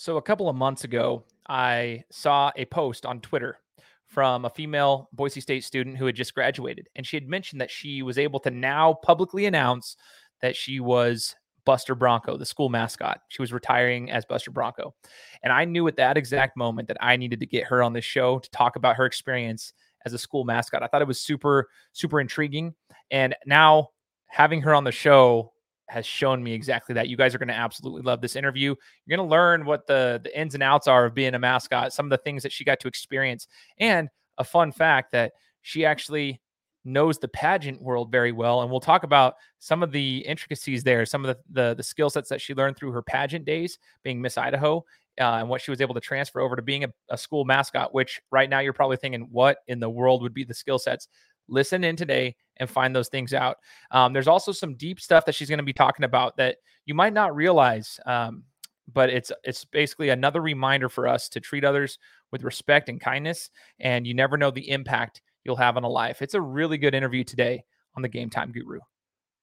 So, a couple of months ago, I saw a post on Twitter from a female Boise State student who had just graduated. And she had mentioned that she was able to now publicly announce that she was Buster Bronco, the school mascot. She was retiring as Buster Bronco. And I knew at that exact moment that I needed to get her on this show to talk about her experience as a school mascot. I thought it was super, super intriguing. And now having her on the show has shown me exactly that. You guys are going to absolutely love this interview. You're going to learn what the the ins and outs are of being a mascot, some of the things that she got to experience, and a fun fact that she actually knows the pageant world very well and we'll talk about some of the intricacies there some of the the, the skill sets that she learned through her pageant days being miss idaho uh, and what she was able to transfer over to being a, a school mascot which right now you're probably thinking what in the world would be the skill sets listen in today and find those things out. Um, there's also some deep stuff that she's going to be talking about that you might not realize. Um, but it's it's basically another reminder for us to treat others with respect and kindness, and you never know the impact you'll have on a life. It's a really good interview today on the Game Time Guru.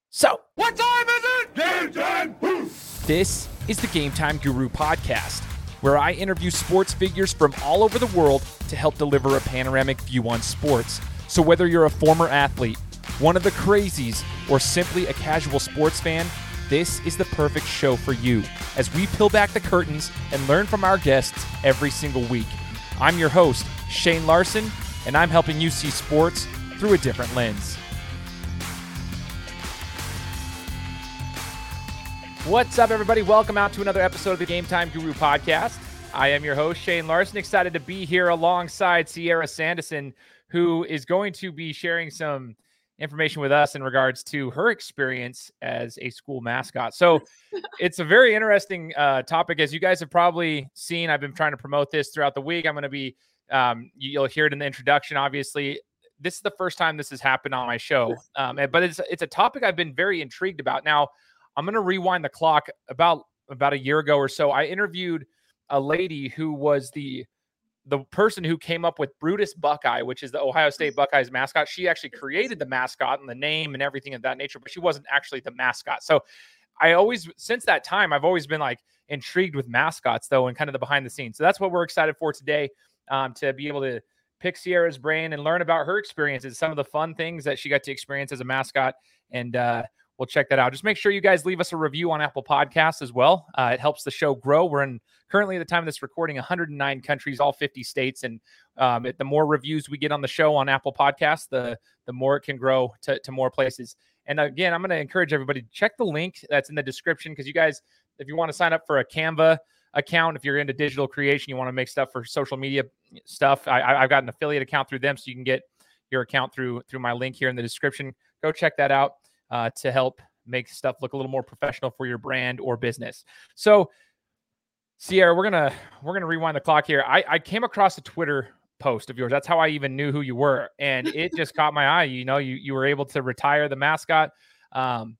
So, what time is it? Game time. This is the Game Time Guru podcast, where I interview sports figures from all over the world to help deliver a panoramic view on sports. So, whether you're a former athlete, one of the crazies, or simply a casual sports fan, this is the perfect show for you as we peel back the curtains and learn from our guests every single week. I'm your host, Shane Larson, and I'm helping you see sports through a different lens. What's up, everybody? Welcome out to another episode of the Game Time Guru podcast. I am your host, Shane Larson, excited to be here alongside Sierra Sandison, who is going to be sharing some information with us in regards to her experience as a school mascot. So it's a very interesting uh, topic. As you guys have probably seen, I've been trying to promote this throughout the week. I'm going to be, um, you'll hear it in the introduction, obviously. This is the first time this has happened on my show, um, but it's it's a topic I've been very intrigued about. Now, I'm going to rewind the clock about about a year ago or so. I interviewed a lady who was the the person who came up with Brutus Buckeye, which is the Ohio State mm. Buckeyes mascot, she actually created the mascot and the name and everything of that nature, but she wasn't actually the mascot. So I always, since that time, I've always been like intrigued with mascots though, and kind of the behind the scenes. So that's what we're excited for today um, to be able to pick Sierra's brain and learn about her experiences, some of the fun things that she got to experience as a mascot. And uh, we'll check that out. Just make sure you guys leave us a review on Apple Podcasts as well. Uh, it helps the show grow. We're in currently at the time of this recording 109 countries, all 50 states, and um, it, the more reviews we get on the show on Apple Podcasts, the the more it can grow to, to more places. And again, I'm going to encourage everybody to check the link that's in the description because you guys, if you want to sign up for a Canva account, if you're into digital creation, you want to make stuff for social media stuff, I, I've got an affiliate account through them, so you can get your account through through my link here in the description. Go check that out uh, to help make stuff look a little more professional for your brand or business. So, Sierra, we're gonna we're gonna rewind the clock here. I, I came across a Twitter post of yours. That's how I even knew who you were, and it just caught my eye. You know, you you were able to retire the mascot, um,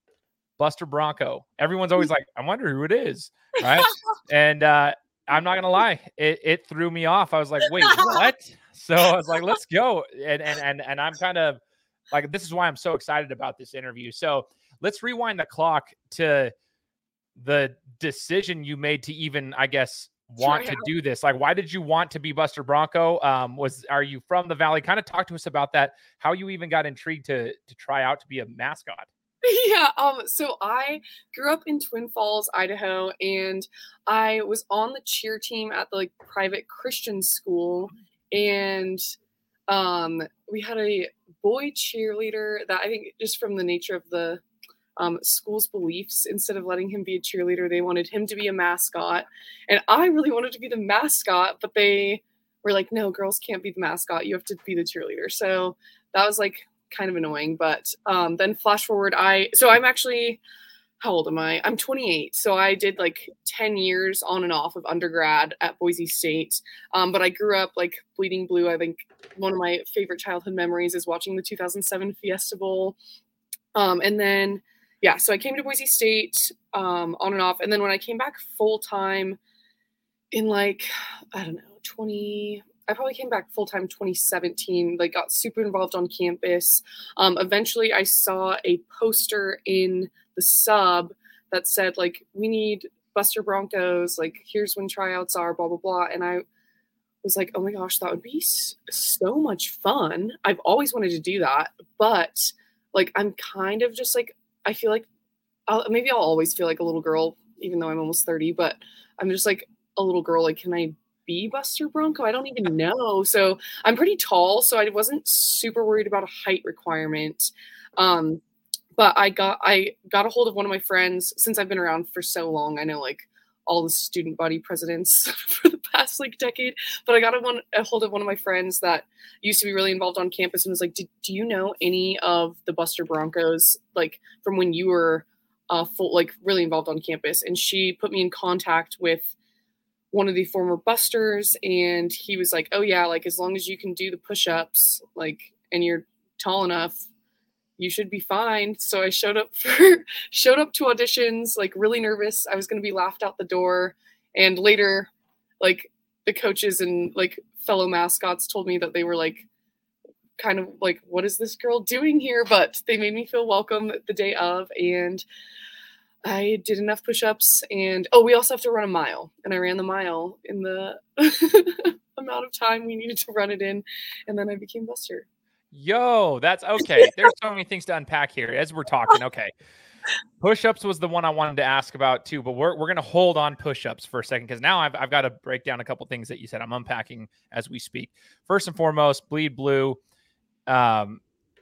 Buster Bronco. Everyone's always like, I wonder who it is, right? and uh, I'm not gonna lie, it it threw me off. I was like, wait, what? So I was like, let's go, and and and and I'm kind of like this is why I'm so excited about this interview. So let's rewind the clock to the decision you made to even, I guess, want to do this. Like, why did you want to be Buster Bronco? Um, was are you from the Valley? Kind of talk to us about that. How you even got intrigued to to try out to be a mascot. Yeah, um, so I grew up in Twin Falls, Idaho, and I was on the cheer team at the like private Christian school, and um, we had a boy cheerleader that I think just from the nature of the um, school's beliefs, instead of letting him be a cheerleader, they wanted him to be a mascot. And I really wanted to be the mascot, but they were like, no, girls can't be the mascot. You have to be the cheerleader. So that was like kind of annoying. But um, then flash forward, I, so I'm actually, how old am I? I'm 28. So I did like 10 years on and off of undergrad at Boise State. Um, but I grew up like bleeding blue. I think one of my favorite childhood memories is watching the 2007 Fiesta Bowl. Um, and then, yeah, so I came to Boise State um, on and off. And then when I came back full time in like, I don't know, 20, I probably came back full time 2017, like got super involved on campus. Um, eventually, I saw a poster in the sub that said, like, we need Buster Broncos. Like, here's when tryouts are, blah, blah, blah. And I was like, oh my gosh, that would be so much fun. I've always wanted to do that. But like, I'm kind of just like, I feel like I'll, maybe I'll always feel like a little girl, even though I'm almost 30, but I'm just like a little girl. Like, can I be Buster Bronco? I don't even know. So I'm pretty tall, so I wasn't super worried about a height requirement. Um, but I got I got a hold of one of my friends since I've been around for so long. I know like all the student body presidents for the past like decade. But I got a, one, a hold of one of my friends that used to be really involved on campus and was like, "Do you know any of the Buster Broncos like from when you were uh, full like really involved on campus?" And she put me in contact with one of the former busters and he was like oh yeah like as long as you can do the push-ups like and you're tall enough you should be fine so i showed up for showed up to auditions like really nervous i was going to be laughed out the door and later like the coaches and like fellow mascots told me that they were like kind of like what is this girl doing here but they made me feel welcome the day of and I did enough push ups and oh, we also have to run a mile. And I ran the mile in the amount of time we needed to run it in. And then I became Buster. Yo, that's okay. There's so many things to unpack here as we're talking. Okay. Push ups was the one I wanted to ask about too, but we're, we're going to hold on push ups for a second because now I've, I've got to break down a couple things that you said. I'm unpacking as we speak. First and foremost, Bleed Blue. Um,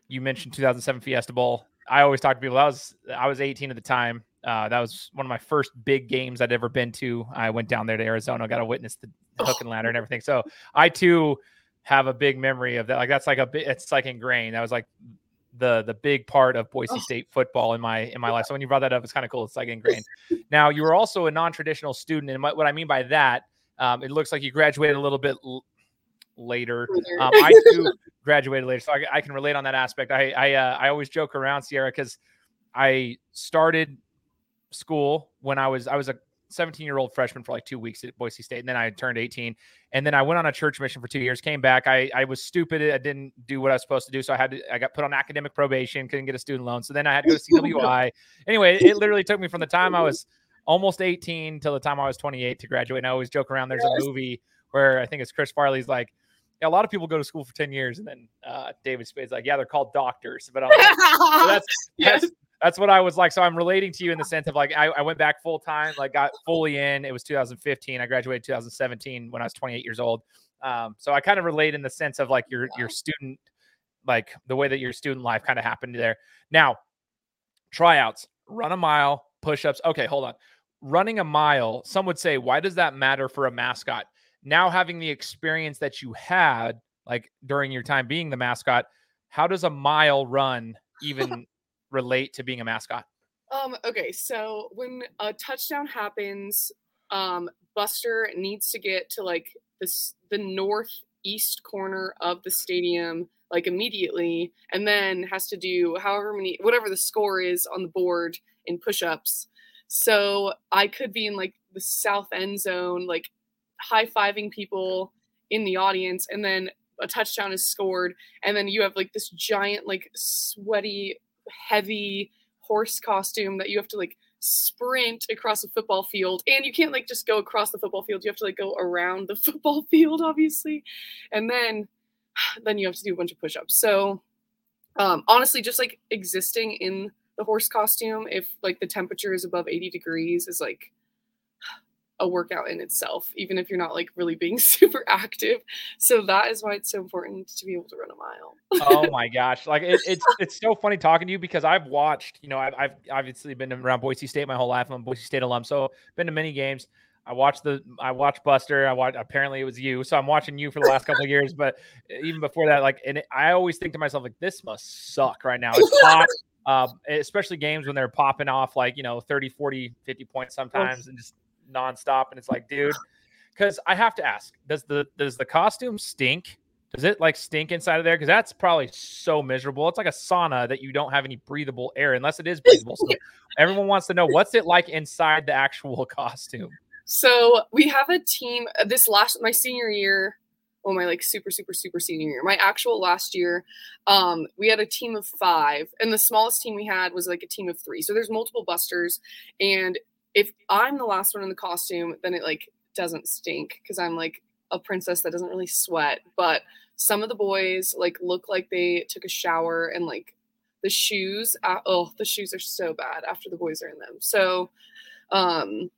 you mentioned 2007 Fiesta Bowl. I always talk to people. I was I was 18 at the time. Uh, that was one of my first big games I'd ever been to. I went down there to Arizona, got to witness the hook and ladder and everything. So I too have a big memory of that. Like that's like a bit. It's like ingrained. That was like the the big part of Boise State football in my in my life. So when you brought that up, it's kind of cool. It's like ingrained. now you were also a non traditional student, and what I mean by that, um, it looks like you graduated a little bit l- later. Um, I too graduated later, so I, I, can relate on that aspect. I I, uh, I always joke around Sierra because I started school when I was I was a 17 year old freshman for like two weeks at Boise State, and then I turned 18, and then I went on a church mission for two years. Came back, I I was stupid. I didn't do what I was supposed to do, so I had to I got put on academic probation, couldn't get a student loan. So then I had to go to CWI. anyway, it literally took me from the time I was almost 18 till the time I was 28 to graduate. And I always joke around. There's a movie where I think it's Chris Farley's like. A lot of people go to school for 10 years and then uh, David Spade's like, yeah, they're called doctors. But like, so that's, that's that's what I was like. So I'm relating to you in the sense of like I, I went back full time, like got fully in. It was 2015. I graduated 2017 when I was 28 years old. Um, so I kind of relate in the sense of like your your student, like the way that your student life kind of happened there. Now, tryouts, run a mile, push-ups. Okay, hold on. Running a mile, some would say, why does that matter for a mascot? Now having the experience that you had, like during your time being the mascot, how does a mile run even relate to being a mascot? Um, okay, so when a touchdown happens, um, Buster needs to get to like this the northeast corner of the stadium like immediately, and then has to do however many whatever the score is on the board in push-ups. So I could be in like the south end zone, like high fiving people in the audience, and then a touchdown is scored, and then you have like this giant, like sweaty heavy horse costume that you have to like sprint across a football field and you can't like just go across the football field. You have to like go around the football field obviously. And then then you have to do a bunch of push-ups. So um honestly just like existing in the horse costume if like the temperature is above 80 degrees is like a workout in itself, even if you're not like really being super active. So that is why it's so important to be able to run a mile. oh my gosh. Like it, it's it's so funny talking to you because I've watched, you know, I've, I've obviously been around Boise State my whole life. I'm a Boise State alum. So been to many games. I watched the I watched Buster. I watched apparently it was you. So I'm watching you for the last couple of years. But even before that, like and it, I always think to myself, like, this must suck right now. It's hot. Um, especially games when they're popping off like, you know, 30, 40, 50 points sometimes and just nonstop, and it's like, dude, because I have to ask, does the does the costume stink? Does it like stink inside of there? Because that's probably so miserable. It's like a sauna that you don't have any breathable air unless it is breathable. So everyone wants to know what's it like inside the actual costume. So we have a team. Uh, this last my senior year, oh my like super super super senior year. My actual last year, um, we had a team of five, and the smallest team we had was like a team of three. So there's multiple busters, and if I'm the last one in the costume, then it like doesn't stink because I'm like a princess that doesn't really sweat. But some of the boys like look like they took a shower and like the shoes uh, oh the shoes are so bad after the boys are in them so um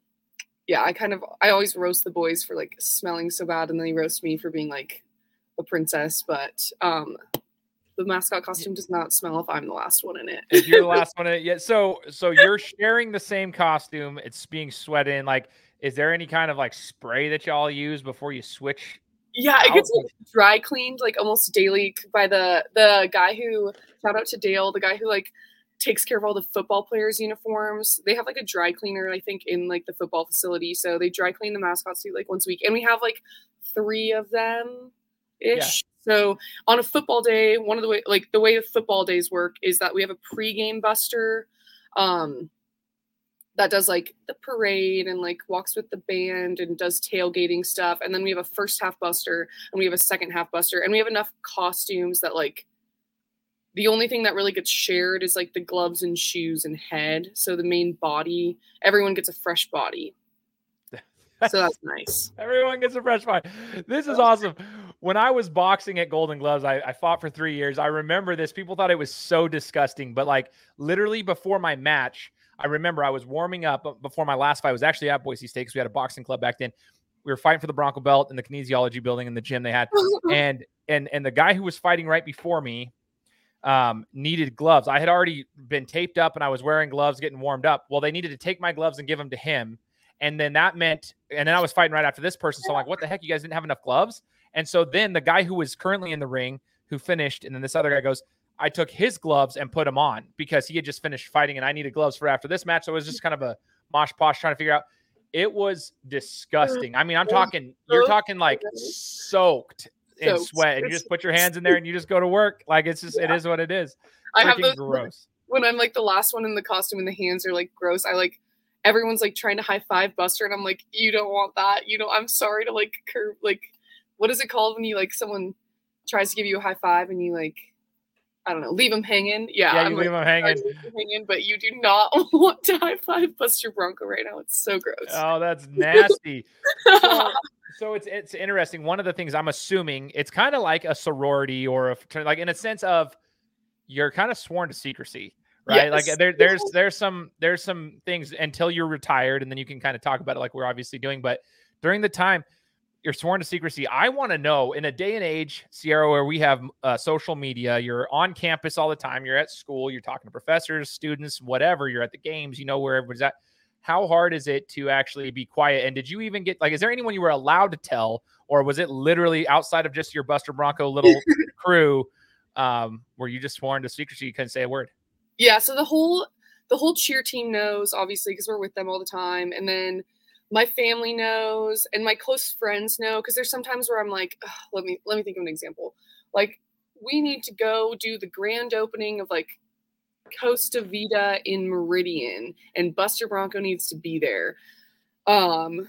yeah i kind of i always roast the boys for like smelling so bad and then they roast me for being like a princess but um the mascot costume does not smell if i'm the last one in it if you're the last one in it yeah so so you're sharing the same costume it's being sweat in like is there any kind of like spray that y'all use before you switch yeah, it gets like, dry cleaned like almost daily by the the guy who shout out to Dale, the guy who like takes care of all the football players' uniforms. They have like a dry cleaner, I think, in like the football facility. So they dry clean the mascot suit like once a week, and we have like three of them ish. Yeah. So on a football day, one of the way like the way the football days work is that we have a pregame buster. Um, that does like the parade and like walks with the band and does tailgating stuff. And then we have a first half buster and we have a second half buster and we have enough costumes that like the only thing that really gets shared is like the gloves and shoes and head. So the main body, everyone gets a fresh body. so that's nice. Everyone gets a fresh body. This is awesome. When I was boxing at Golden Gloves, I, I fought for three years. I remember this. People thought it was so disgusting, but like literally before my match, I remember I was warming up uh, before my last fight. I was actually at Boise State because we had a boxing club back then. We were fighting for the Bronco belt in the kinesiology building in the gym they had, and and and the guy who was fighting right before me um, needed gloves. I had already been taped up and I was wearing gloves, getting warmed up. Well, they needed to take my gloves and give them to him, and then that meant, and then I was fighting right after this person. So I'm like, what the heck? You guys didn't have enough gloves? And so then the guy who was currently in the ring, who finished, and then this other guy goes, I took his gloves and put them on because he had just finished fighting and I needed gloves for after this match. So it was just kind of a mosh posh trying to figure out. It was disgusting. I mean, I'm talking, you're talking like soaked in sweat, and you just put your hands in there and you just go to work. Like it's just, it is what it is. I have those gross. When I'm like the last one in the costume and the hands are like gross. I like everyone's like trying to high five Buster, and I'm like, you don't want that. You know, I'm sorry to like curve like, what is it called when you like someone tries to give you a high five and you like I don't know, leave them hanging. Yeah, yeah, you leave them hanging. hanging, but you do not want to high five Buster Bronco right now. It's so gross. Oh, that's nasty. so, so, it's it's interesting. One of the things I'm assuming it's kind of like a sorority or a like in a sense of you're kind of sworn to secrecy, right? Yes. Like there there's there's some there's some things until you're retired, and then you can kind of talk about it like we're obviously doing. But during the time, you're sworn to secrecy. I want to know in a day and age, Sierra, where we have uh, social media, you're on campus all the time, you're at school, you're talking to professors, students, whatever, you're at the games, you know where everybody's at. How hard is it to actually be quiet? And did you even get like, is there anyone you were allowed to tell, or was it literally outside of just your Buster Bronco little crew um, where you just sworn to secrecy, you couldn't say a word? Yeah. So the whole the whole cheer team knows, obviously, because we're with them all the time, and then my family knows and my close friends know because there's sometimes where I'm like, let me let me think of an example. Like we need to go do the grand opening of like Costa Vida in Meridian and Buster Bronco needs to be there. Um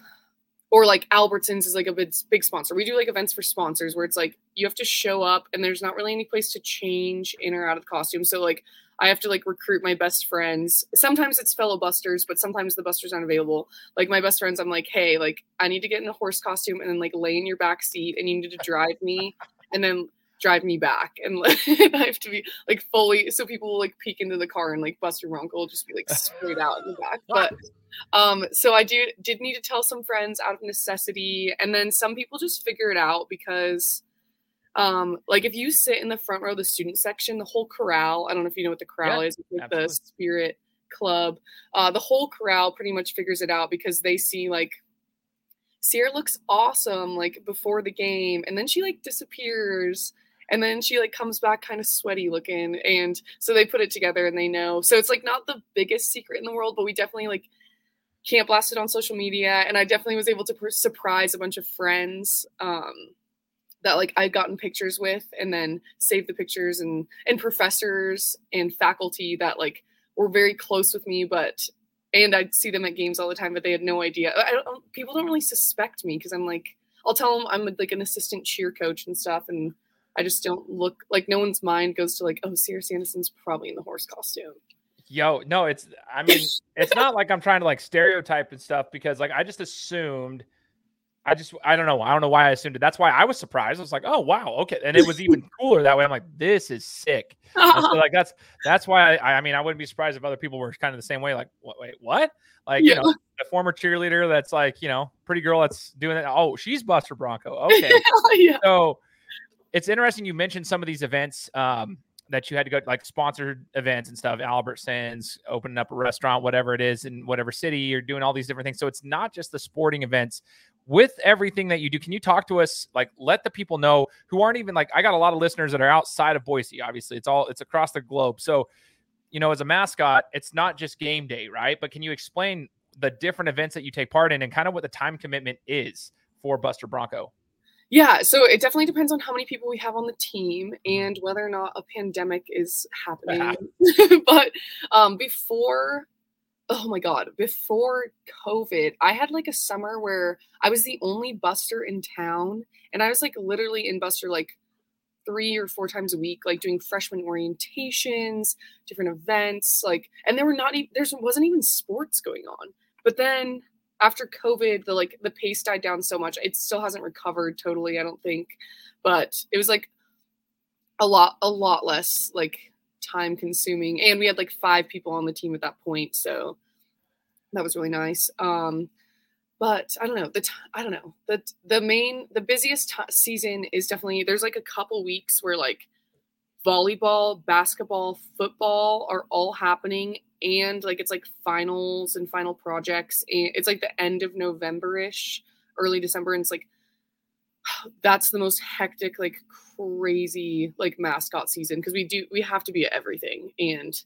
or like Albertsons is like a big, big sponsor. We do like events for sponsors where it's like you have to show up and there's not really any place to change in or out of the costume. So like I have to like recruit my best friends. Sometimes it's fellow busters, but sometimes the busters aren't available. Like my best friends, I'm like, hey, like I need to get in a horse costume and then like lay in your back seat and you need to drive me and then drive me back. And like, I have to be like fully so people will like peek into the car and like Buster Bronco will just be like straight out in the back. But um so I do did need to tell some friends out of necessity. And then some people just figure it out because um, like if you sit in the front row of the student section, the whole corral, I don't know if you know what the corral yeah, is, like the spirit club, uh, the whole corral pretty much figures it out because they see like Sierra looks awesome like before the game and then she like disappears and then she like comes back kind of sweaty looking and so they put it together and they know. So it's like not the biggest secret in the world but we definitely like can't blast it on social media and i definitely was able to pr- surprise a bunch of friends um that like I've gotten pictures with and then saved the pictures and and professors and faculty that like were very close with me but and I'd see them at games all the time but they had no idea. I don't people don't really suspect me because I'm like I'll tell them I'm like an assistant cheer coach and stuff and I just don't look like no one's mind goes to like oh Sierra Sandison's probably in the horse costume. Yo, no, it's I mean, it's not like I'm trying to like stereotype and stuff because like I just assumed I just I don't know. I don't know why I assumed it. That's why I was surprised. I was like, oh wow, okay. And it was even cooler that way. I'm like, this is sick. so like that's that's why I I mean I wouldn't be surprised if other people were kind of the same way. Like, what wait, what? Like, yeah. you know, a former cheerleader that's like, you know, pretty girl that's doing it. Oh, she's Buster Bronco. Okay. yeah. So it's interesting you mentioned some of these events. Um, that you had to go like sponsored events and stuff, Albertsons, opening up a restaurant, whatever it is in whatever city, you're doing all these different things. So it's not just the sporting events. With everything that you do, can you talk to us? Like, let the people know who aren't even like I got a lot of listeners that are outside of Boise. Obviously, it's all it's across the globe. So, you know, as a mascot, it's not just game day, right? But can you explain the different events that you take part in and kind of what the time commitment is for Buster Bronco? Yeah, so it definitely depends on how many people we have on the team mm-hmm. and whether or not a pandemic is happening. but um, before, oh my God, before COVID, I had like a summer where I was the only buster in town. And I was like literally in buster like three or four times a week, like doing freshman orientations, different events. Like, and there were not even, there wasn't even sports going on. But then after COVID, the like the pace died down so much. It still hasn't recovered totally, I don't think, but it was like a lot, a lot less like time consuming. And we had like five people on the team at that point, so that was really nice. Um, but I don't know the t- I don't know the the main the busiest t- season is definitely there's like a couple weeks where like volleyball, basketball, football are all happening and like it's like finals and final projects and it's like the end of november-ish early december and it's like that's the most hectic like crazy like mascot season because we do we have to be at everything and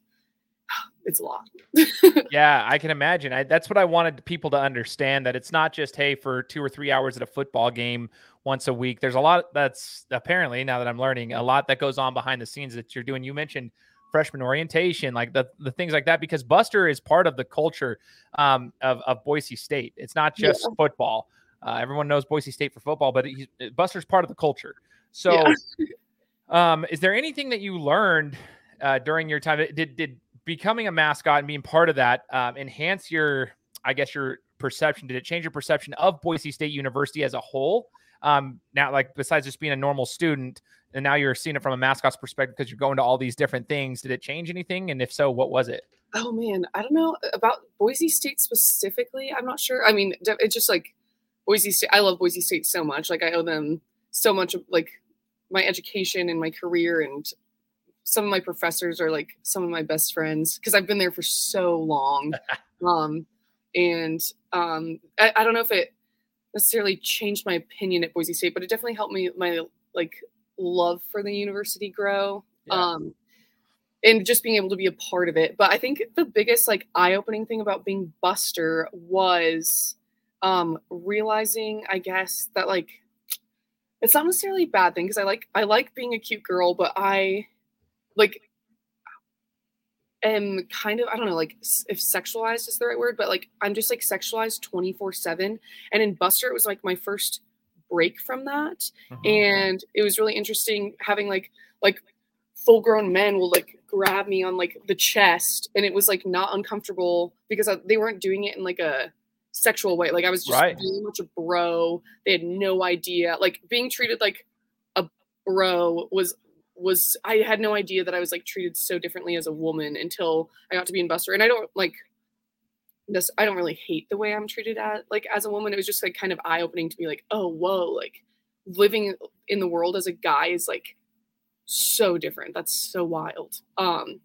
it's a lot yeah i can imagine I, that's what i wanted people to understand that it's not just hey for two or three hours at a football game once a week there's a lot that's apparently now that i'm learning a lot that goes on behind the scenes that you're doing you mentioned freshman orientation, like the, the things like that, because Buster is part of the culture um, of, of Boise State. It's not just yeah. football. Uh, everyone knows Boise State for football, but he's, Buster's part of the culture. So, yeah. um, is there anything that you learned uh, during your time? Did did becoming a mascot and being part of that um, enhance your, I guess, your perception? Did it change your perception of Boise State University as a whole? Um, now, like besides just being a normal student, and now you're seeing it from a mascot's perspective because you're going to all these different things. Did it change anything? And if so, what was it? Oh man, I don't know about Boise State specifically. I'm not sure. I mean, it's just like Boise State. I love Boise State so much. Like I owe them so much like my education and my career and some of my professors are like some of my best friends because I've been there for so long. um, and um, I, I don't know if it necessarily changed my opinion at Boise State, but it definitely helped me my like love for the university grow. Yeah. Um, and just being able to be a part of it. But I think the biggest like eye-opening thing about being Buster was um realizing, I guess, that like it's not necessarily a bad thing because I like I like being a cute girl, but I like am kind of I don't know like if sexualized is the right word, but like I'm just like sexualized 24/7 and in Buster it was like my first break from that. Uh-huh. and it was really interesting having like like full grown men will like grab me on like the chest. And it was like not uncomfortable because I, they weren't doing it in like a sexual way like i was just right. very much a bro they had no idea like being treated like a bro was was i had no idea that i was like treated so differently as a woman until i got to be in buster and i don't like this I don't really hate the way I'm treated at like as a woman. It was just like kind of eye opening to be like, oh whoa, like living in the world as a guy is like so different. That's so wild. Um,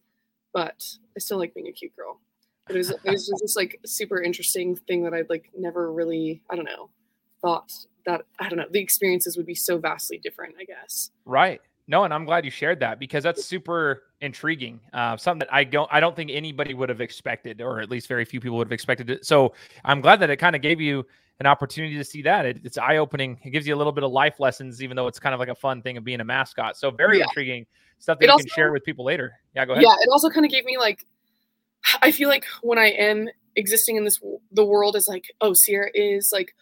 but I still like being a cute girl. It was it was just like super interesting thing that I'd like never really I don't know thought that I don't know the experiences would be so vastly different. I guess. Right. No, and I'm glad you shared that because that's super intriguing. Uh, something that I don't, I don't think anybody would have expected, or at least very few people would have expected it. So I'm glad that it kind of gave you an opportunity to see that. It, it's eye opening. It gives you a little bit of life lessons, even though it's kind of like a fun thing of being a mascot. So very yeah. intriguing stuff that it you also, can share with people later. Yeah, go ahead. Yeah, it also kind of gave me like, I feel like when I am existing in this, the world is like, oh, Sierra is like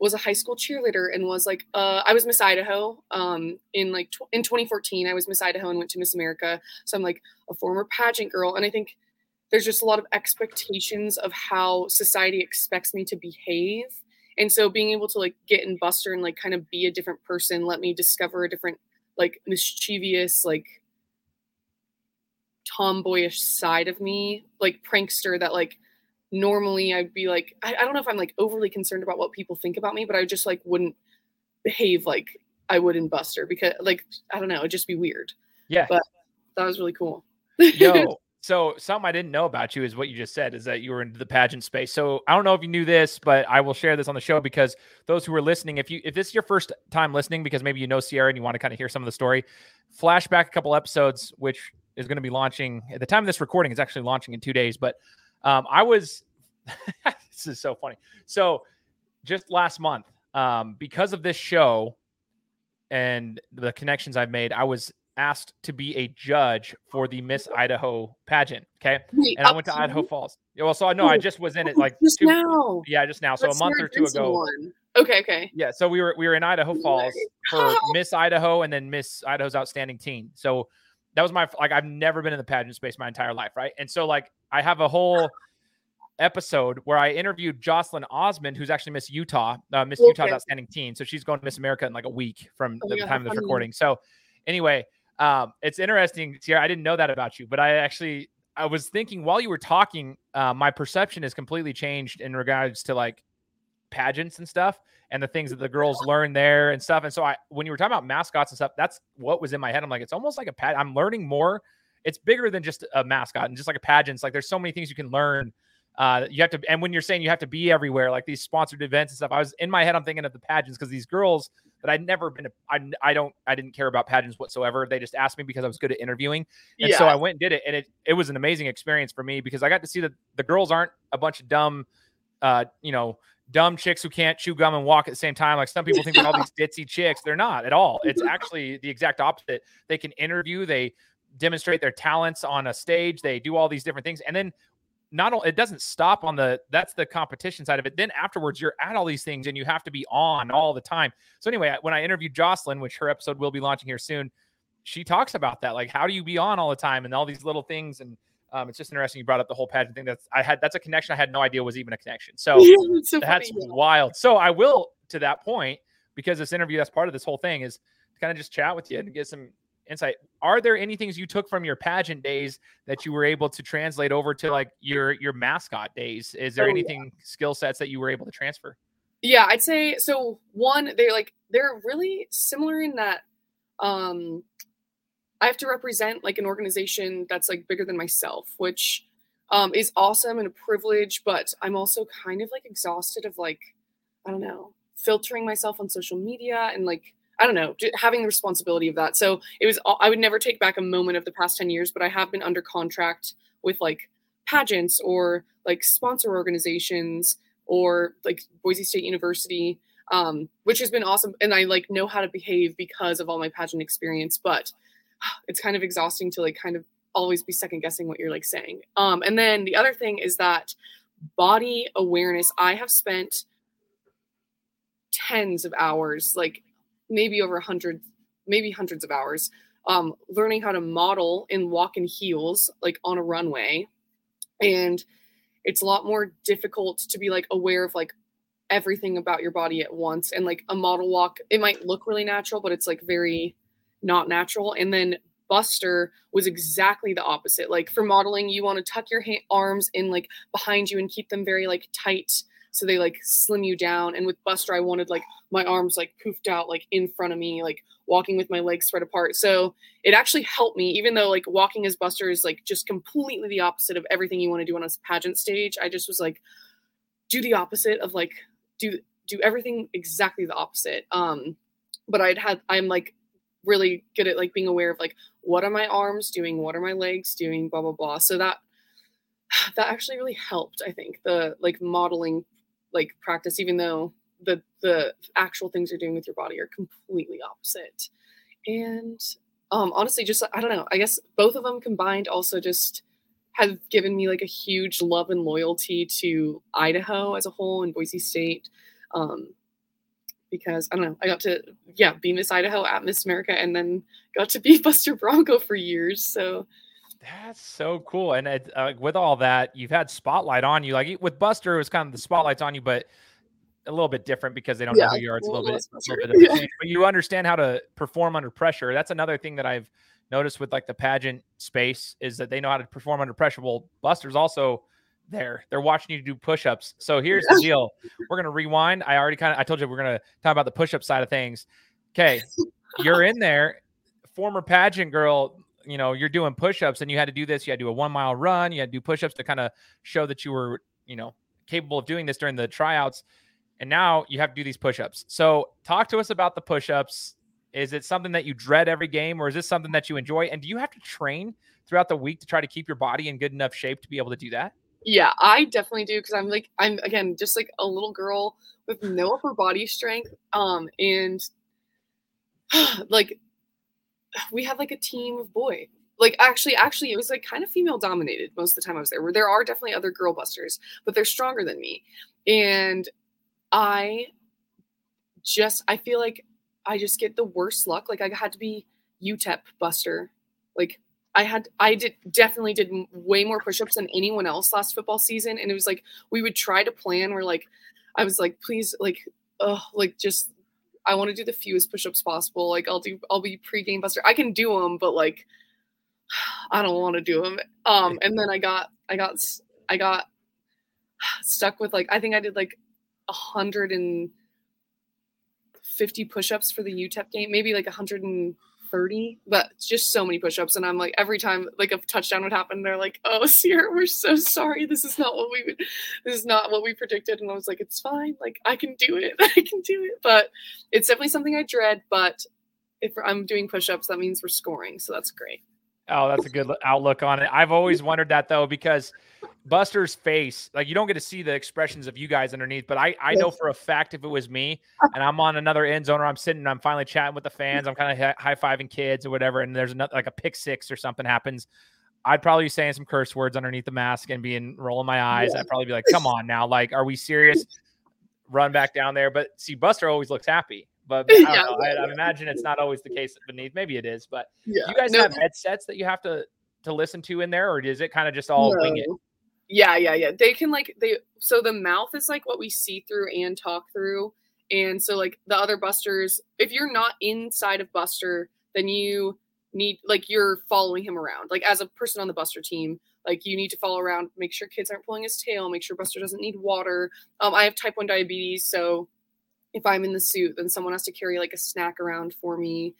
was a high school cheerleader and was like uh, I was Miss Idaho um, in like tw- in 2014 I was Miss Idaho and went to Miss America so I'm like a former pageant girl and I think there's just a lot of expectations of how society expects me to behave. And so being able to like get in Buster and like kind of be a different person, let me discover a different like mischievous, like tomboyish side of me, like prankster that like normally I'd be like, I, I don't know if I'm like overly concerned about what people think about me, but I just like wouldn't behave like I would in Buster because like I don't know, it'd just be weird. Yeah. But that was really cool. Yo, so something I didn't know about you is what you just said is that you were into the pageant space. So I don't know if you knew this, but I will share this on the show because those who are listening, if you if this is your first time listening, because maybe you know Sierra and you want to kind of hear some of the story, flashback a couple episodes, which is going to be launching at the time of this recording. It's actually launching in two days, but um, I was. this is so funny. So just last month, um, because of this show and the connections I've made, I was asked to be a judge for the Miss Idaho pageant. Okay. Wait, And I went to Idaho Falls. Yeah, well, so I know I just was in it like just two, now. yeah, just now. So That's a month or two ago. one. Okay, okay. Yeah. So we were we were in Idaho Falls for Miss Idaho and then Miss Idaho's Outstanding Teen. So that was my like I've never been in the pageant space my entire life, right? And so like I have a whole episode where I interviewed Jocelyn Osmond, who's actually Miss Utah, uh, Miss Utah's Outstanding Teen. So she's going to Miss America in like a week from Oh the God, time of this recording. So anyway, um, it's interesting, Sierra. I didn't know that about you, but I actually I was thinking while you were talking, uh, my perception has completely changed in regards to like pageants and stuff and the things that the girls learn there and stuff. And so I when you were talking about mascots and stuff, that's what was in my head. I'm like, it's almost like a pad. I'm learning more. It's bigger than just a mascot and just like a pageant. It's like there's so many things you can learn. Uh, you have to, and when you're saying you have to be everywhere, like these sponsored events and stuff, I was in my head, I'm thinking of the pageants because these girls that I'd never been, I, I don't, I didn't care about pageants whatsoever. They just asked me because I was good at interviewing. And yeah. so I went and did it, and it it was an amazing experience for me because I got to see that the girls aren't a bunch of dumb, uh, you know, dumb chicks who can't chew gum and walk at the same time. Like some people think they're all these ditzy chicks. They're not at all. It's actually the exact opposite. They can interview. They demonstrate their talents on a stage. They do all these different things, and then not only it doesn't stop on the that's the competition side of it. Then afterwards, you're at all these things and you have to be on all the time. So anyway, when I interviewed Jocelyn, which her episode will be launching here soon, she talks about that. Like, how do you be on all the time and all these little things? And um, it's just interesting you brought up the whole pageant thing. That's I had that's a connection I had no idea was even a connection. So Yeah, that's so that's funny. wild. So I will to that point because this interview that's part of this whole thing is to kind of just chat with you and get some insight. Are there any things you took from your pageant days that you were able to translate over to like your your mascot days? Is there Oh, yeah. anything skill sets that you were able to transfer? Yeah, I'd say so. One, they're like they're really similar in that um, I have to represent like an organization that's like bigger than myself, which um, is awesome and a privilege. But I'm also kind of like exhausted of like I don't know filtering myself on social media and like I don't know having the responsibility of that. So it was I would never take back a moment of the past ten years, but I have been under contract with like pageants or like sponsor organizations or like Boise State University, um, which has been awesome. And I like know how to behave because of all my pageant experience, but it's kind of exhausting to like kind of always be second guessing what you're like saying. Um, and then the other thing is that body awareness. I have spent tens of hours, like maybe over a hundred, maybe hundreds of hours, um, learning how to model and walk in heels, like on a runway. And it's a lot more difficult to be like aware of like everything about your body at once and like a model walk it might look really natural but it's like very not natural. And then buster was exactly the opposite. Like for modeling you want to tuck your ha- arms in like behind you and keep them very like tight so they like slim you down. And with buster i wanted like my arms like poofed out like in front of me like walking with my legs spread apart. So it actually helped me even though like walking as buster is like just completely the opposite of everything you want to do on a pageant stage i just was like do the opposite of like do do everything exactly the opposite. Um but i'd had i'm like really good at like being aware of like what are my arms doing? What are my legs doing? Blah blah blah. So that that actually really helped i think the like modeling like practice even though the the actual things you're doing with your body are completely opposite. And um honestly just i don't know i guess both of them combined also just have given me like a huge love and loyalty to idaho as a whole and boise state. Um because i don't know i got to yeah be miss idaho at miss america and then got to be buster bronco for years so That's so cool. And it, uh, with all that, you've had spotlight on you. Like with Buster, it was kind of the spotlight's on you, but a little bit different because they don't yeah, know who you are. It's a little, bit, a little bit of a change, but you understand how to perform under pressure. That's another thing that I've noticed with like the pageant space is that they know how to perform under pressure. Well, Buster's also there. They're watching you do push-ups. So here's the deal. We're gonna rewind. I already kind of I told you we're gonna talk about the push-up side of things. Okay, you're in there, former pageant girl. You know, you're doing push-ups and you had to do this. You had to do a one mile run. You had to do push-ups to kind of show that you were, you know, capable of doing this during the tryouts. And now you have to do these push-ups. So talk to us about the push-ups. Is it something that you dread every game, or is this something that you enjoy? And do you have to train throughout the week to try to keep your body in good enough shape to be able to do that? Yeah, I definitely do because I'm like I'm again just like a little girl with no upper body strength. Um, and like we had like a team of boy. Like actually, actually, it was like kind of female dominated most of the time I was there. Where there are definitely other girl busters, but they're stronger than me. And I just I feel like I just get the worst luck. Like I had to be UTEP buster, like I had I did definitely did way more push-ups than anyone else last football season and it was like we would try to plan where like I was like please like oh like just I want to do the fewest push-ups possible like I'll do I'll be pre-game buster. I can do them but like I don't want to do them um and then I got I got I got stuck with like I think I did like a hundred and fifty push-ups for the UTEP game maybe like a hundred and 30, but just so many push-ups. And I'm like, every time like a touchdown would happen, they're like, "Oh, Sierra, we're so sorry. This is not what we. This is not what we predicted." And I was like, "It's fine. Like I can do it. I can do it." But it's definitely something I dread. But if I'm doing push-ups, that means we're scoring, so that's great. Oh, that's a good outlook on it. I've always wondered that though, because Buster's face, like you don't get to see the expressions of you guys underneath, but I, I know for a fact if it was me and I'm on another end zone or I'm sitting and I'm finally chatting with the fans, I'm kind of high fiving kids or whatever, and there's another like a pick six or something happens. I'd probably be saying some curse words underneath the mask and being rolling my eyes. Yeah. I'd probably be like, come on now. Like, are we serious? Run back down there. But see, Buster always looks happy. But I, yeah, I, I, imagine it's not always the case beneath. Maybe it is, but yeah. you guys no. have headsets that you have to to listen to in there, or is it kind of just all no. wing it? Yeah, yeah, yeah. They can like they so the mouth is like what we see through and talk through. And so like the other busters, if you're not inside of Buster, then you need like you're following him around. Like as a person on the Buster team, like you need to follow around, make sure kids aren't pulling his tail, make sure Buster doesn't need water. Um, I have type 1 diabetes, so if I'm in the suit, then someone has to carry like a snack around for me.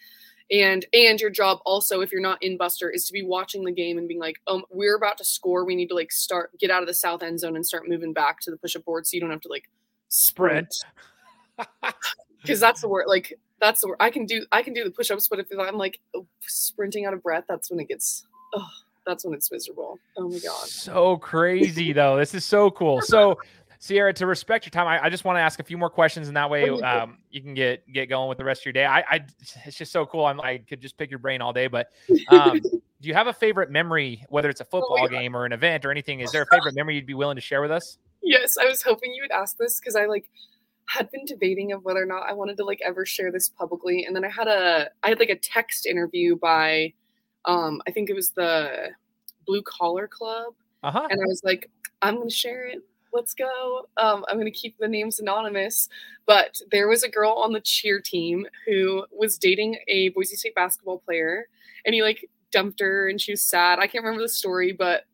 And and your job also if you're not in buster is to be watching the game and being like um we're about to score. We need to like start get out of the south end zone and start moving back to the push-up board so you don't have to like sprint. Because that's the word like that's the word i can do i can do the push-ups but if i'm like sprinting out of breath that's when it gets oh that's when it's miserable. Oh my god. So crazy though. This is so cool. So Sierra, to respect your time, I, I just want to ask a few more questions, and that way um, you can get get going with the rest of your day. I, I it's just so cool. I'm I could just pick your brain all day, but um, do you have a favorite memory, whether it's a oh football oh game or an event or anything? Is there a favorite memory you'd be willing to share with us? Yes, I was hoping you would ask this because I like had been debating of whether or not I wanted to like ever share this publicly, and then I had a I had like a text interview by, um, I think it was the Blue Collar Club, uh-huh. and I was like, I'm gonna share it let's go. Um, I'm going to keep the names anonymous. But there was a girl on the cheer team who was dating a Boise State basketball player, and he like dumped her, and she was sad. I can't remember the story, but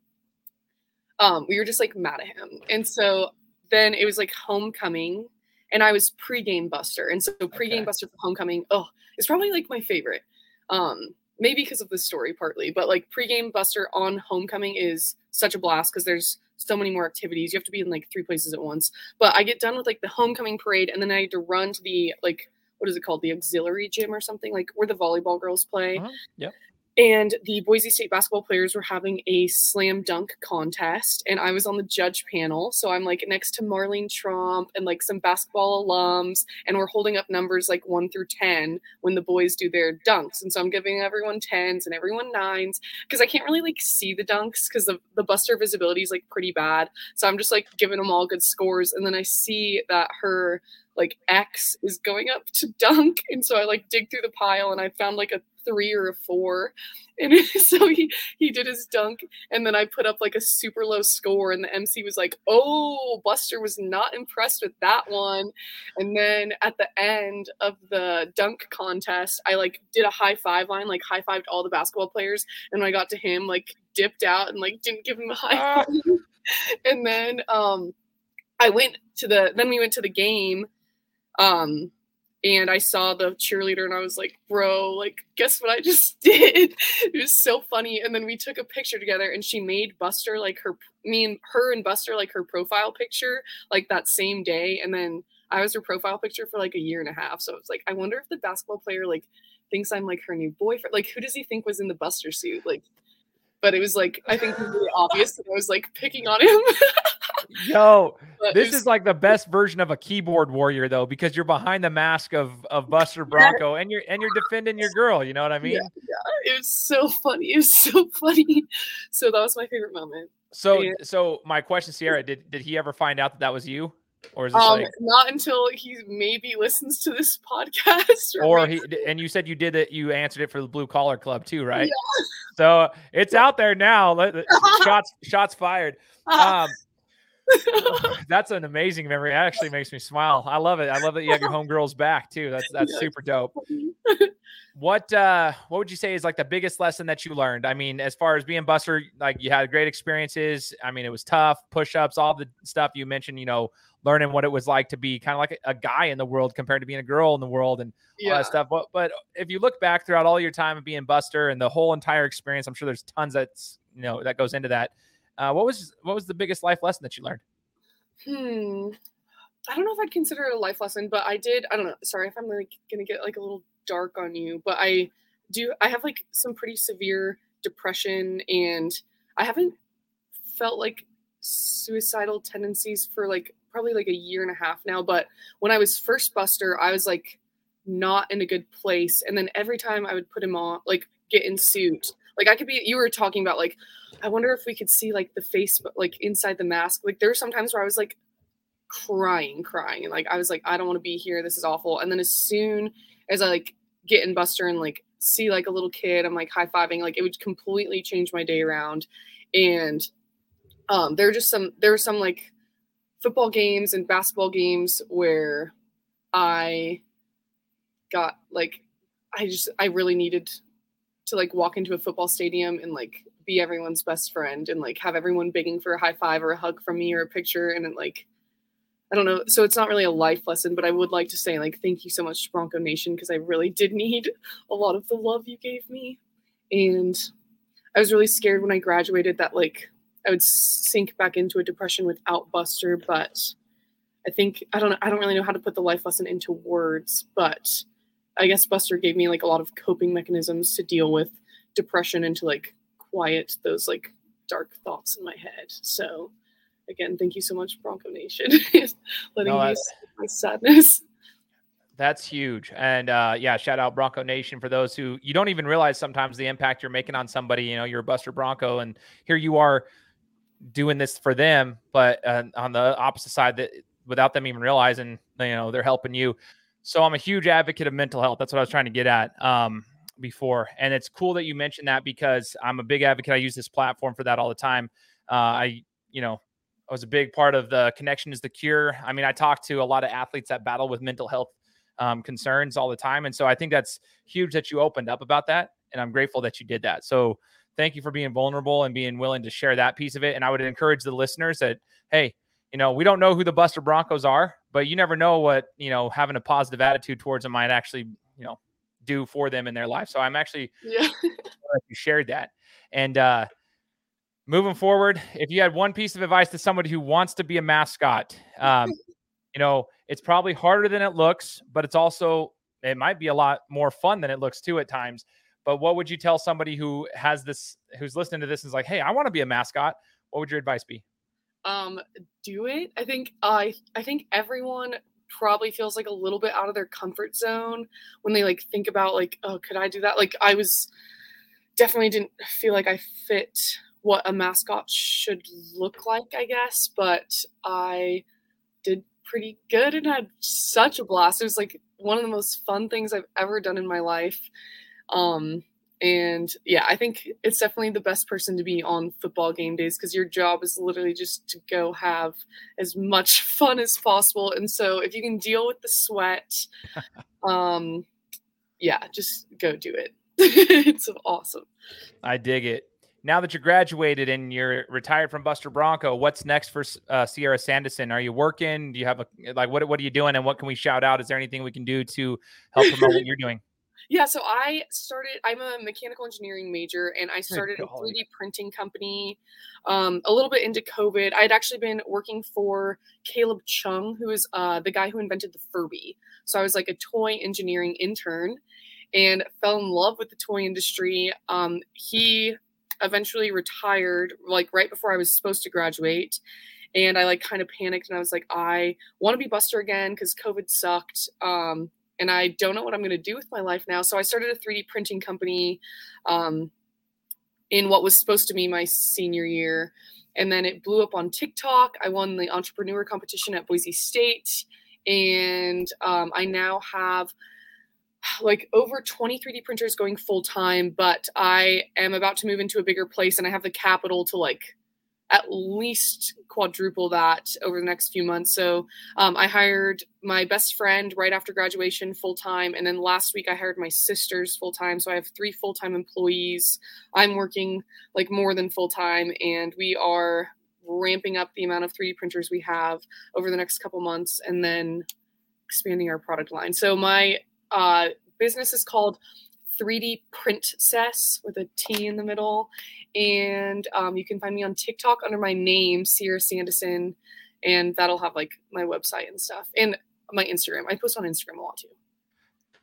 um, we were just like mad at him. And so then it was like homecoming, and I was pregame buster. And so pregame okay. buster for homecoming, oh, it's probably like my favorite. Um, maybe because of the story partly, but like pregame buster on homecoming is such a blast because there's so many more activities. You have to be in like three places at once. But I get done with like the homecoming parade and then I had to run to the like what is it called? The auxiliary gym or something, like where the volleyball girls play. Uh-huh. Yep and the Boise State basketball players were having a slam dunk contest, and I was on the judge panel. So I'm like next to Marlene Tromp and like some basketball alums, and we're holding up numbers like one through 10 when the boys do their dunks. And so I'm giving everyone tens and everyone nines because I can't really like see the dunks because the, the buster visibility is like pretty bad. So I'm just like giving them all good scores. And then I see that her like X is going up to dunk. And so I like dig through the pile and I found like a three or a four. And so he he did his dunk and then I put up like a super low score and the MC was like, "Oh, Buster was not impressed with that one." And then at the end of the dunk contest, I like did a high five line, like high fived all the basketball players and when I got to him like dipped out and like didn't give him a high ah. five. and then um I went to the then we went to the game um and I saw the cheerleader and I was like, bro, like, guess what I just did? it was so funny. And then we took a picture together and she made Buster like her, me and her and Buster like her profile picture like that same day. And then I was her profile picture for like a year and a half. So it's like, I wonder if the basketball player like thinks I'm like her new boyfriend. Like, who does he think was in the Buster suit? Like, but it was like, I think really obvious that I was like picking on him. Yo, this is like the best version of a keyboard warrior though, because you're behind the mask of of Buster Bronco and you're and you're defending your girl. You know what I mean? Yeah, yeah. it was so funny. It was so funny. So that was my favorite moment. So and, so my question, Sierra, did did he ever find out that that was you? Or is this um, like not until he maybe listens to this podcast, or, or he and you said you did it, you answered it for the Blue Collar Club too, right? Yeah. So it's out there now. shots shots fired. Um, that's an amazing memory. It actually makes me smile. I love it. I love that you have your homegirls back too. That's that's super dope. What uh what would you say is like the biggest lesson that you learned? I mean, as far as being Buster, like you had great experiences. I mean, it was tough, push-ups, all the stuff you mentioned, you know, learning what it was like to be kind of like a, a guy in the world compared to being a girl in the world and yeah. all that stuff. But but if you look back throughout all your time of being Buster and the whole entire experience, I'm sure there's tons that's you know that goes into that. Uh, what was what was the biggest life lesson that you learned? Hmm. I don't know if I'd consider it a life lesson, but I did. I don't know. Sorry if I'm like gonna get like a little dark on you, but I do. I have like some pretty severe depression, and I haven't felt like suicidal tendencies for like probably like a year and a half now. But when I was first Buster, I was like not in a good place, and then every time I would put him on, like get in suit, like I could be. You were talking about like I wonder if we could see like the face, like inside the mask. Like there were some times where I was like crying, crying, and like I was like, I don't want to be here. This is awful. And then as soon as I like get in Buster and like see like a little kid, I'm like high fiving. Like it would completely change my day around. And um, there are just some there were some like football games and basketball games where I got like I just I really needed to like walk into a football stadium and like be everyone's best friend and like have everyone begging for a high five or a hug from me or a picture and then like I don't know. So it's not really a life lesson, but I would like to say like thank you so much to Bronco Nation because I really did need a lot of the love you gave me. And I was really scared when I graduated that like I would sink back into a depression without Buster, but I think I don't know I don't really know how to put the life lesson into words, but I guess Buster gave me like a lot of coping mechanisms to deal with depression and to like quiet those like dark thoughts in my head. So again, thank you so much, Bronco Nation, letting no, me my sadness. That's huge. And uh, yeah, shout out Bronco Nation for those who you don't even realize sometimes the impact you're making on somebody. You know, you're a Buster Bronco, and here you are doing this for them, but uh, on the opposite side, that without them even realizing, you know, they're helping you. So I'm a huge advocate of mental health. That's what I was trying to get at. Um, before. And it's cool that you mentioned that because I'm a big advocate. I use this platform for that all the time. Uh, I, you know, I was a big part of the connection is the cure. I mean, I talk to a lot of athletes that battle with mental health um, concerns all the time. And so I think that's huge that you opened up about that. And I'm grateful that you did that. So thank you for being vulnerable and being willing to share that piece of it. And I would encourage the listeners that, hey, you know, we don't know who the Buster Broncos are, but you never know what, you know, having a positive attitude towards them might actually, you know, do for them in their life. So I'm actually yeah. you shared that. And uh, moving forward, if you had one piece of advice to somebody who wants to be a mascot, um, you know, it's probably harder than it looks, but it's also it might be a lot more fun than it looks too at times. But what would you tell somebody who has this, who's listening to this, and is like, "Hey, I want to be a mascot." What would your advice be? Um, do it. I think I I think everyone probably feels like a little bit out of their comfort zone when they like think about like oh could i do that like i was definitely didn't feel like i fit what a mascot should look like i guess but i did pretty good and had such a blast. It was like one of the most fun things I've ever done in my life. Um, and yeah, I think it's definitely the best person to be on football game days because your job is literally just to go have as much fun as possible. And so if you can deal with the sweat, um, yeah, just go do it. it's awesome. I dig it. Now that you're graduated and you're retired from Buster Bronco, what's next for uh, Sierra Sandison? Are you working? Do you have a like what what are you doing and what can we shout out? Is there anything we can do to help promote what you're doing? Yeah, so I started. I'm a mechanical engineering major, and I started a 3D printing company um, a little bit into COVID. I had actually been working for Caleb Chung, who is uh, the guy who invented the Furby. So I was like a toy engineering intern, and fell in love with the toy industry. Um, he eventually retired, like right before I was supposed to graduate. And I like kind of panicked and I was like, I want to be Buster again because COVID sucked. Um, and I don't know what I'm going to do with my life now. So I started a 3D printing company um, in what was supposed to be my senior year. And then it blew up on TikTok. I won the entrepreneur competition at Boise State. And um, I now have like over 20 3D printers going full time, but I am about to move into a bigger place and I have the capital to like at least quadruple that over the next few months. So um, I hired my best friend right after graduation full time. And then last week I hired my sisters full time. So I have three full time employees. I'm working like more than full time and we are ramping up the amount of 3D printers we have over the next couple months and then expanding our product line. So my uh, business is called 3D Printcess with a T in the middle. And um, you can find me on TikTok under my name, Sierra Sandison, and that'll have like my website and stuff and my Instagram. I post on Instagram a lot too.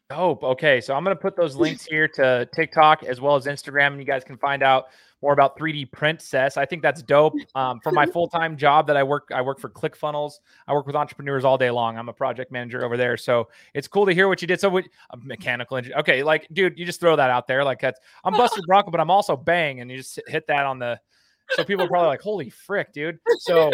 Dope. Okay, so I'm gonna put those links here to TikTok as well as Instagram, and you guys can find out more about 3D Printcess. I think that's dope. Um, for my full time job that I work, I work for ClickFunnels. I work with entrepreneurs all day long. I'm a project manager over there, so it's cool to hear what you did. So, what, a mechanical engineer. Okay, like, dude, you just throw that out there. Like, that's I'm Buster Bronco, but I'm also Bang, and you just hit that on the. So people are probably like, "Holy frick, dude!" So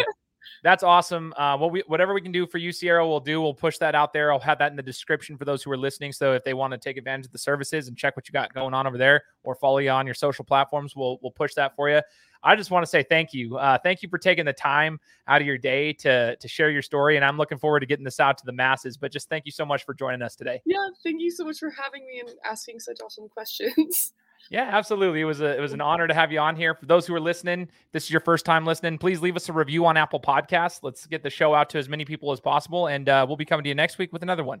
that's awesome. Uh, what we whatever we can do for you, Sierra, we'll do. We'll push that out there. I'll have that in the description for those who are listening. So if they want to take advantage of the services and check what you got going on over there, or follow you on your social platforms, we'll we'll push that for you. I just want to say thank you. Uh, thank you for taking the time out of your day to to share your story, and I'm looking forward to getting this out to the masses. But just thank you so much for joining us today. Yeah, thank you so much for having me and asking such awesome questions. Yeah, absolutely. It was a it was an honor to have you on here. For those who are listening, this is your first time listening. Please leave us a review on Apple Podcasts. Let's get the show out to as many people as possible, and uh, we'll be coming to you next week with another one.